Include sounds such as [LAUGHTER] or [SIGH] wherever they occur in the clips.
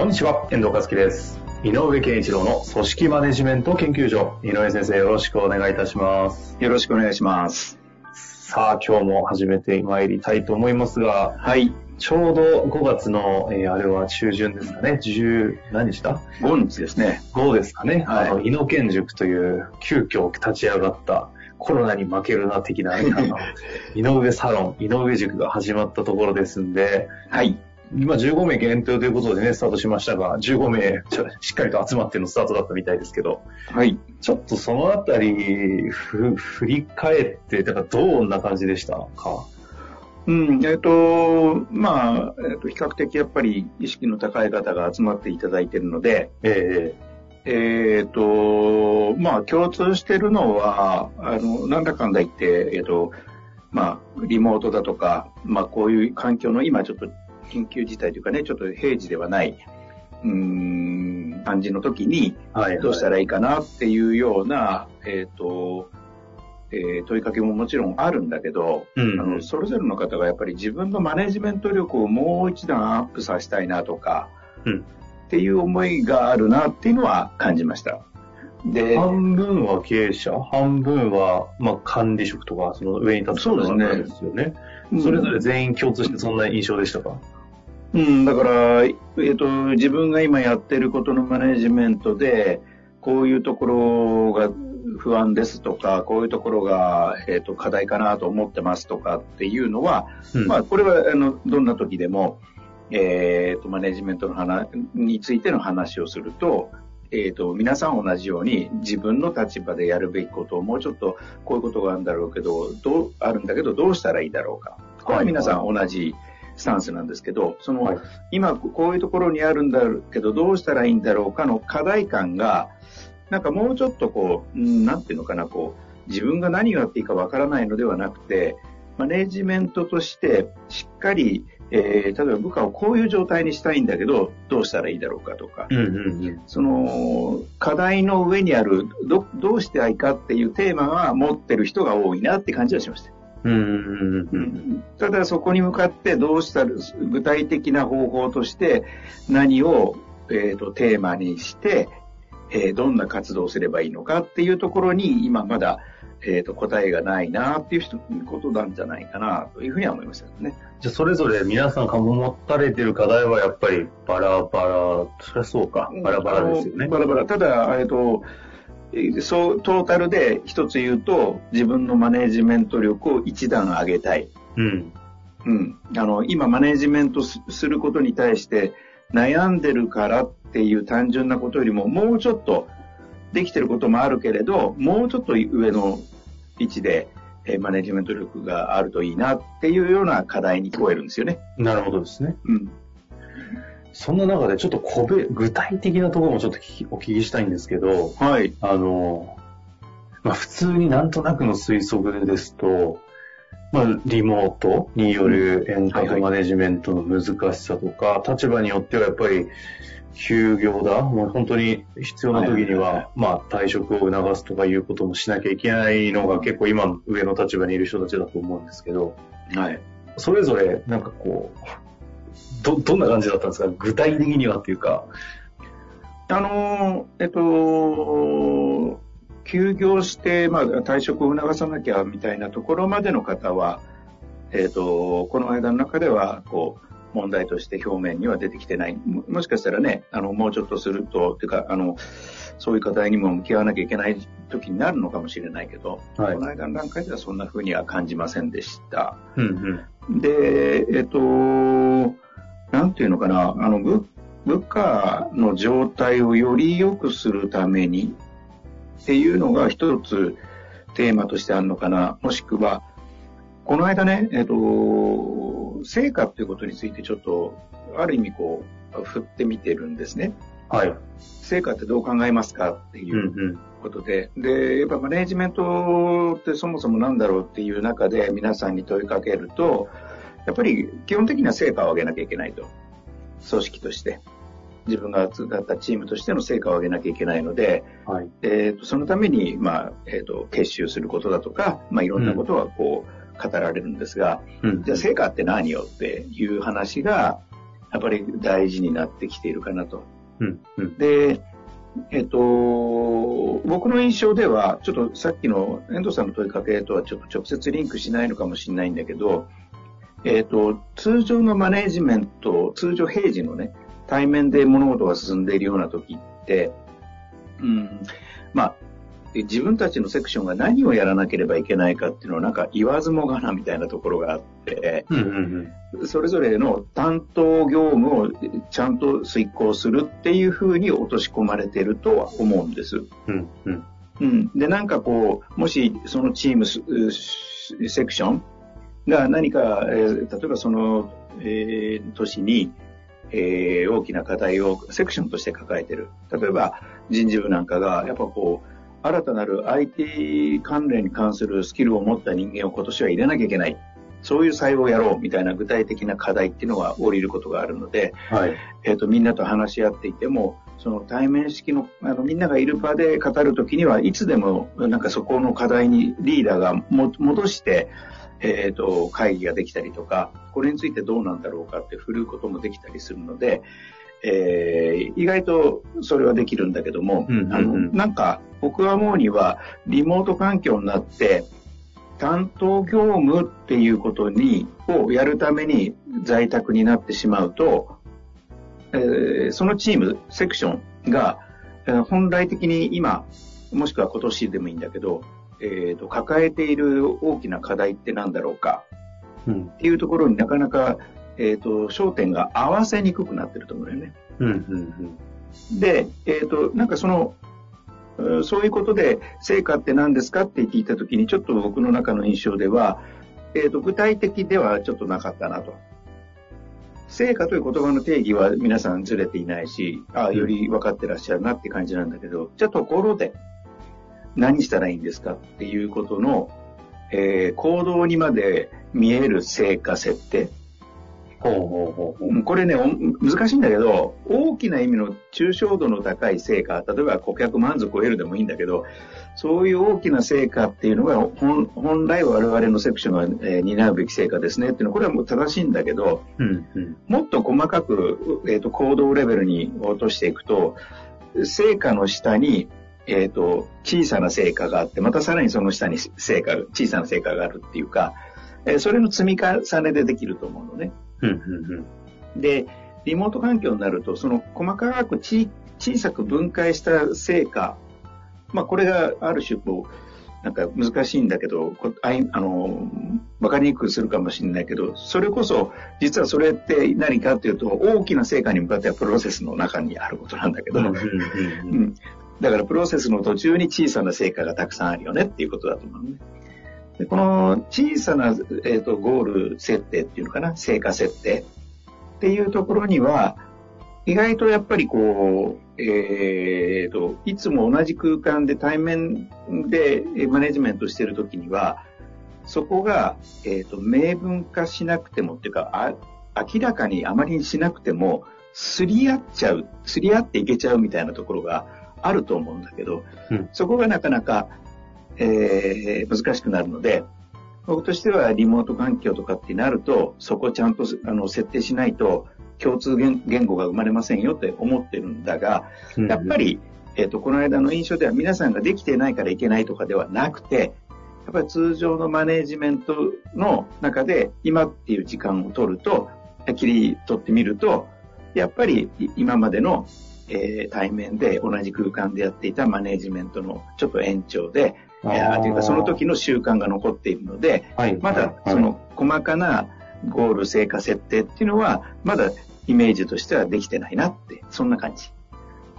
こんにちは、遠藤和樹です。井上健一郎の組織マネジメント研究所。井上先生、よろしくお願いいたします。よろしくお願いします。さあ、今日も始めてまいりたいと思いますが、はい。ちょうど5月の、えーあれは中旬ですかね、10、何日だ？5日ですね。?5 ですかね。はいあの、井野健塾という急遽立ち上がったコロナに負けるな的な、あの [LAUGHS] 井上サロン、井上塾が始まったところですんで、はい。今15名限定ということでね、スタートしましたが、15名しっかりと集まってのスタートだったみたいですけど、はい。ちょっとそのあたり、ふ振り返って、だからどんな感じでしたか？うん、えっ、と、まあ、えっ、と、比較的やっぱり意識の高い方が集まっていただいているので、え。えっ、と、まあ、共通してるのは、あの、なんだかんだ言って、えっ、と、まあ、リモートだとか、まあ、こういう環境の今ちょっと緊急事態というかね、ちょっと平時ではない、うーん、感じの時に、どうしたらいいかなっていうような、えっ、と、えー問いかけももちろんあるんだけど、うんあのそれぞれの方がやっぱり自分のマネジメント力をもう一段アップさせたいなとか、うん。っていう思いがあるなっていうのは感じました。で、半分は経営者、半分は、まあ、管理職とか、その上に立つ方そうですよね。それぞれ全員共通してそんな印象でしたか、うん、だから、えっ、と、自分が今やってることのマネジメントで、こういうところが不安ですとか、こういうところが、えっ、と、課題かなと思ってますとかっていうのは、うんまあ、これは、あの、どんな時でも、えっ、と、マネジメントの話についての話をすると、えっ、と、皆さん同じように自分の立場でやるべきことをもうちょっとこういうことがあるんだろうけど、どう、あるんだけど、どうしたらいいだろうか。これは皆さん同じスタンスなんですけど、その、はい今こういうところにあるんだけど、どうしたらいいんだろうかの課題感が、なんかもうちょっとこう、うんなんていうのかな、こう、自分が何をやっていいかわからないのではなくて、マネジメントとしてしっかり、えー例えば部下をこういう状態にしたいんだけど、どうしたらいいだろうかとか、うんうんうん。その課題の上にあるど、どうしていいかっていうテーマは持ってる人が多いなって感じはしました。ただそこに向かってどうしたら、具体的な方法として何を、えーとテーマにして、えーどんな活動をすればいいのかっていうところに今まだ、えーと答えがないなっていう人ことなんじゃないかなというふうには思いましたね。じゃあ、それぞれ皆さんが持たれてる課題はやっぱりバラバラ、そりゃそうか、バラバラですよね。バラバラ。ただ、えっーそう、トータルで一つ言うと、自分のマネジメント力を一段上げたい。うん。うん。あの、今マネジメントすすることに対して悩んでるからっていう単純なことよりも、もうちょっとできてることもあるけれど、もうちょっと上の位置で、えーマネジメント力があるといいなっていうような課題に聞こえるんですよね。なるほどですね。うん。そんな中でちょっと個別、具体的なところもちょっとお聞きしたいんですけど、はい。あの、まあ、普通になんとなくの推測ですと、まあ、リモートによる遠隔マネジメントの難しさとか、立場によってはやっぱり休業だ、もう本当に必要な時にはいはいはいは、まあ、退職を促すとかいうこともしなきゃいけないのが結構今の上の立場にいる人たちだと思うんですけど、はい。それぞれなんかこう、ど、どんな感じだったんですか？具体的にはっていうか。あのえっと、休業して、まあ、退職を促さなきゃみたいなところまでの方は、えっと、この間の中では、こう、問題として表面には出てきてない。ももしかしたらね、あの、もうちょっとすると、っていうか、あの、そういう課題にも向き合わなきゃいけない時になるのかもしれないけど、はいこの間の段階ではそんな風には感じませんでした。うんうん。で、えっと、なんていうのかな、あの、部部下の状態をより良くするためにっていうのが一つテーマとしてあるのかな、もしくは、この間ね、えっ、と、成果っていうことについてちょっと、ある意味こう、振ってみてるんですね。はい。成果ってどう考えますかっていうことで、で、やっぱマネジメントってそもそもなんだろうっていう中で皆さんに問いかけると、やっぱり基本的には成果を上げなきゃいけないと。組織として。自分が集ったチームとしての成果を上げなきゃいけないので、はい、えーと、そのために、まあえーと、結集することだとか、まあ、いろんなことがこう、語られるんですが、うん、じゃあ成果って何よっていう話がやっぱり大事になってきているかなと。うん、で、えっ、と、僕の印象では、ちょっとさっきの遠藤さんの問いかけとはちょっと直接リンクしないのかもしれないんだけど、えっ、と、通常のマネジメント、通常平時のね、対面で物事が進んでいるような時って、うん、まあ、自分たちのセクションが何をやらなければいけないかっていうのはなんか言わずもがなみたいなところがあって、それぞれの担当業務をちゃんと遂行するっていうふうに落とし込まれてるとは思うんです。うんうんうん、で、なんかこう、もしそのチームセクションが何か、えー、例えばその、えー、年にえー、大きな課題をセクションとして抱えてる。例えば人事部なんかが、やっぱこう、新たなる IT 関連に関するスキルを持った人間を今年は入れなきゃいけない。そういう採用をやろうみたいな具体的な課題っていうのが降りることがあるので、はい、えっ、ー、と、みんなと話し合っていても、その対面式の、あの、みんながいる場で語るときには、いつでも、なんかそこの課題にリーダーがも戻して、えっ、ー、と、会議ができたりとか、これについてどうなんだろうかって振るうこともできたりするので、えー、意外とそれはできるんだけども、うんうんうん、あの、なんか僕は思うには、リモート環境になって、担当業務っていうことに、をやるために在宅になってしまうと、えー、そのチーム、セクションが、えー、本来的に今、もしくは今年でもいいんだけど、えーと、抱えている大きな課題って何だろうか、うん、っていうところになかなか、えーと、焦点が合わせにくくなってると思うよね。うんうんうん、で、えっ、ー、と、なんかその、そういうことで成果って何ですかって聞いたときにちょっと僕の中の印象では、えーと、具体的ではちょっとなかったなと。成果という言葉の定義は皆さんずれていないし、ああ、より分かってらっしゃるなって感じなんだけど、じゃあところで、何したらいいんですかっていうことの、えー、行動にまで見える成果設定。ほうほうほうこれね、難しいんだけど、大きな意味の抽象度の高い成果、例えば顧客満足を得るでもいいんだけど、そういう大きな成果っていうのが本本来我々のセクションが、えー、担うべき成果ですねっていうのはこれはもう正しいんだけど、うんうん、もっと細かく、えーと行動レベルに落としていくと成果の下にえっ、ー、と、小さな成果があって、またさらにその下に成果、小さな成果があるっていうか、えー、それの積み重ねでできると思うのね。で、リモート環境になると、その細かく小さく分解した成果、まあこれがある種こう、なんか難しいんだけど、あいあの、わかりにくくするかもしれないけど、それこそ、実はそれって何かっていうと、大きな成果に向かってはプロセスの中にあることなんだけど、だからプロセスの途中に小さな成果がたくさんあるよねっていうことだと思うね。でこの小さな、えーと、ゴール設定っていうのかな、成果設定。っていうところには、意外とやっぱりこう、えーと、いつも同じ空間で対面でマネジメントしてるときには、そこが、えーと、明文化しなくてもっていうかあ、明らかにあまりにしなくても、すり合っちゃう、すり合っていけちゃうみたいなところがあると思うんだけど、うん、そこがなかなか、えー、難しくなるので、僕としてはリモート環境とかってなると、そこをちゃんとあの設定しないと共通言語が生まれませんよって思ってるんだが、やっぱり、えっ、ー、と、この間の印象では皆さんができてないからいけないとかではなくて、やっぱり通常のマネジメントの中で今っていう時間を取ると、切り取ってみると、やっぱり今までのえー、対面で同じ空間でやっていたマネジメントのちょっと延長で、えー、というかその時の習慣が残っているので、はい、まだその細かなゴール成果設定っていうのは、まだイメージとしてはできてないなって、そんな感じ。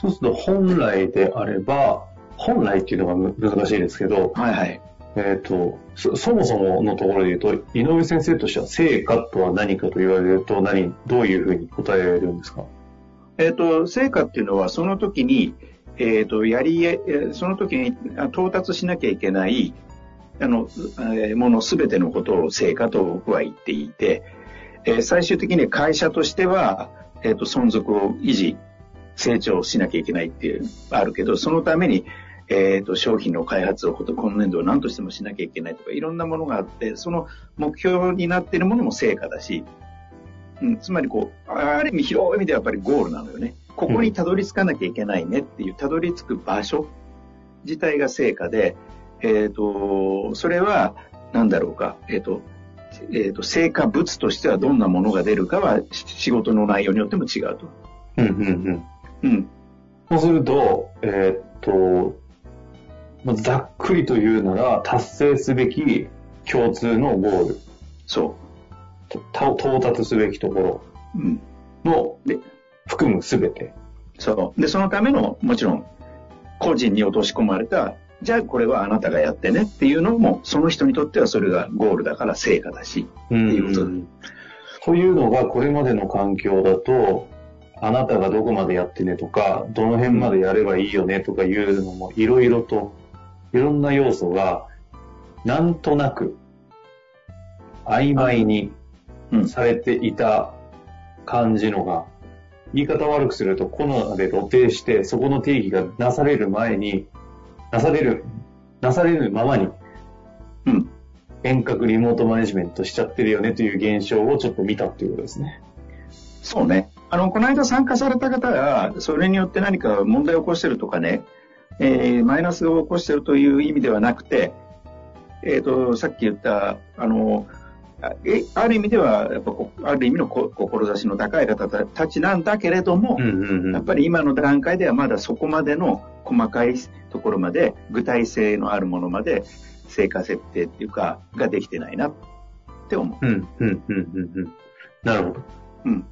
そうすると本来であれば、本来っていうのが難しいですけど、はいはい。えっ、とそ、そもそものところで言うと、井上先生としては成果とは何かと言われると何、どういうふうに答えるんですか？えっ、と、成果っていうのはその時に、えっ、と、やり、その時に到達しなきゃいけない、あの、えー、ものすべてのことを成果と僕は言っていて、えー、最終的に会社としては、えっ、と、存続を維持、成長しなきゃいけないっていう、あるけど、そのために、えっ、と、商品の開発を今年度何としてもしなきゃいけないとか、いろんなものがあって、その目標になっているものも成果だし、うん、つまりこう、ある意味広い意味ではやっぱりゴールなのよね。ここにたどり着かなきゃいけないねっていう、たどり着く場所自体が成果で、えっ、ー、と、それは、なんだろうか、えっ、ー、と、えっ、ー、と、成果物としてはどんなものが出るかは仕事の内容によっても違うと。うんうんうん。うん。そうすると、えっと、まざっくりと言うなら、達成すべき共通のゴール。そう。到達すべきところの、で含むすべて。そう。で、そのための、もちろん、個人に落とし込まれた、じゃあこれはあなたがやってねっていうのも、その人にとってはそれがゴールだから成果だし、っていうことというのが、これまでの環境だと、あなたがどこまでやってねとか、どの辺までやればいいよねとかいうのも、いろいろといろんな要素が、なんとなく、曖昧にされていた感じのが、言い方悪くすると、コロナで露呈して、そこの定義がなされる前に、なされる、なされるままに、うん、遠隔リモートマネジメントしちゃってるよねという現象をちょっと見たっていうことですね。そうね。あの、この間参加された方が、それによって何か問題を起こしてるとかね、えー、マイナスを起こしているという意味ではなくて、えっ、ー、と、さっき言った、あの、えある意味では、やっぱある意味の志の高い方たちなんだけれども、うんうんうん、やっぱり今の段階ではまだそこまでの細かいところまで、具体性のあるものまで、成果設定っていうか、ができてないなって思う。うん、うん、うん、うん。なるほど。うん。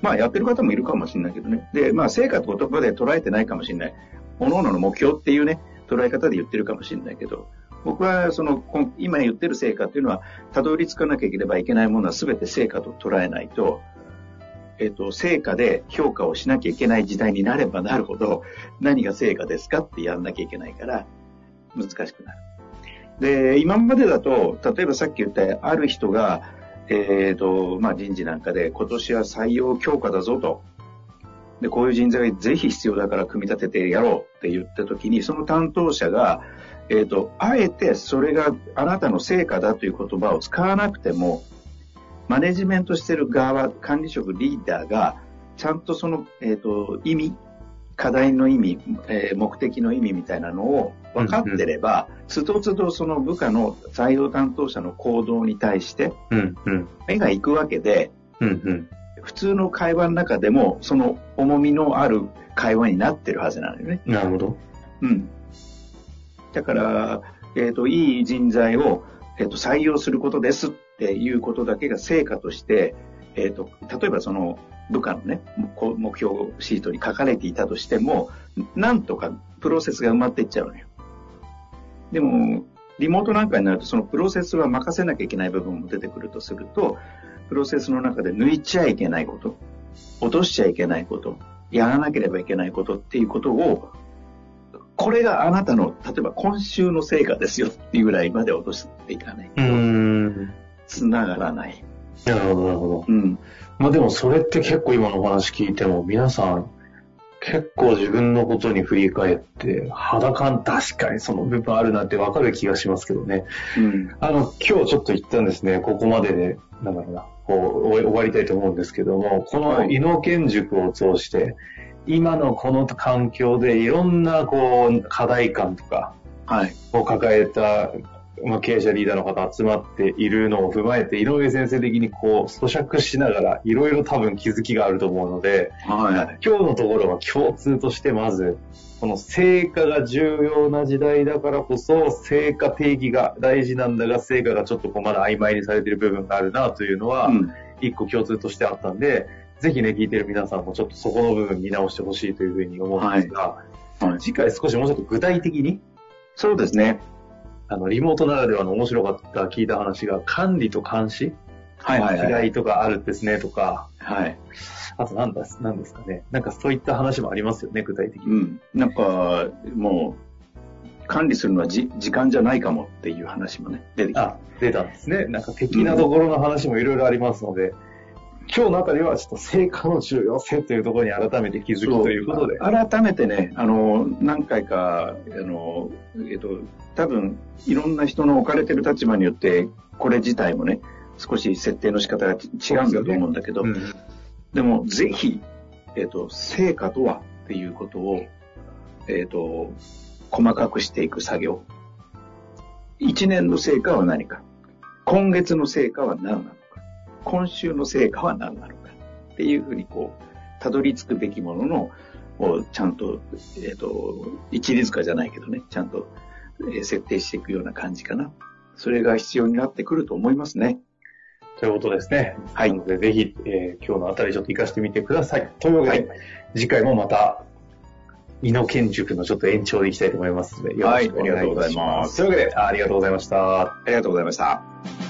まあ、やってる方もいるかもしれないけどね。で、まあ、成果って言葉で捉えてないかもしれない。各々の目標っていうね、捉え方で言ってるかもしれないけど、僕はその、今言ってる成果っていうのは、たどり着かなければいけないものは全て成果と捉えないと、えっ、と、成果で評価をしなきゃいけない時代になればなるほど、何が成果ですかってやんなきゃいけないから、難しくなる。で、今までだと、例えばさっき言った、ある人が、えっ、ー、と、まあ、人事なんかで、今年は採用強化だぞとで、こういう人材がぜひ必要だから組み立ててやろうって言った時に、その担当者が、えっ、ー、と、あえてそれがあなたの成果だという言葉を使わなくても、マネジメントしてる側、管理職、リーダーが、ちゃんとその、えっ、ー、と、意味、課題の意味、えー、目的の意味みたいなのを分かってれば、つどつどその部下の採用担当者の行動に対して、目が行くわけで、うんうん普通の会話の中でも、その重みのある会話になってるはずなのよね。なるほど。うん。だから、えっ、ー、と、いい人材を、えっ、ー、と、採用することですっていうことだけが成果として、えっ、ー、と、例えばその部下のね、目標シートに書かれていたとしても、なんとかプロセスが埋まっていっちゃうのよ。でも、リモートなんかになると、そのプロセスは任せなきゃいけない部分も出てくるとすると、プロセスの中で抜いちゃいけないこと、落としちゃいけないこと、やらなければいけないことっていうことを、これがあなたの、例えば今週の成果ですよっていうぐらいまで落としていかないと、つながらない。なるほど、なるほど。うん。まあでもそれって結構今のお話聞いても、皆さん、結構自分のことに振り返って、肌感確かにその部分あるなってわかる気がしますけどね。うん。あの、今日ちょっと言ったんですね、ここまでで、なんだろうな。こう終わりたいと思うんですけども、この伊能研塾を通して、今のこの環境でいろんなこう課題感とかを抱えた、まあ、経営者リーダーの方集まっているのを踏まえて、井上先生的にこう咀嚼しながらいろいろ多分気づきがあると思うので、はい、今日のところは共通としてまず、この成果が重要な時代だからこそ、成果定義が大事なんだが、成果がちょっとこうまだ曖昧にされている部分があるなというのは、一個共通としてあったんで、ぜひね、聞いてる皆さんもちょっとそこの部分見直してほしいというふうに思うんですが、はい。はい、次回少しもうちょっと具体的に？そうですね。あの、リモートならではの面白かった聞いた話が、管理と監視？はいはいはい。違いとかあるんですねとか、はい。あと何だ、何ですかね。なんかそういった話もありますよね、具体的に。うん。なんか、もう、管理するのはじ時間じゃないかもっていう話もね、出てきた。あ、出たんですね。なんか的なところの話もいろいろありますので、今日のあたりはちょっと成果の重要性というところに改めて気づきということで。改めてね、あの、何回か、あの、えっと、多分、いろんな人の置かれてる立場によって、これ自体もね、少し設定の仕方が違うんだと思うんだけど、うんでも、ぜひ、えっ、と、成果とはっていうことを、えっ、と、細かくしていく作業。一年の成果は何か。今月の成果は何なのか。今週の成果は何なのか。っていうふうに、こう、たどり着くべきものの、をちゃんと、えっ、と、一律化じゃないけどね、ちゃんと、えー設定していくような感じかな。それが必要になってくると思いますね。ということですね。はいなので、ぜひ、えー今日のあたりちょっと活かしてみてください。というわけで、次回もまた、井野建塾のちょっと延長でいきたいと思いますので、よろしくお願いいたします。というわけで、あありがとうございました。ありがとうございました。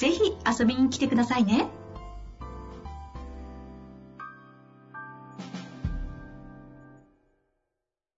ぜひ遊びに来てくださいね。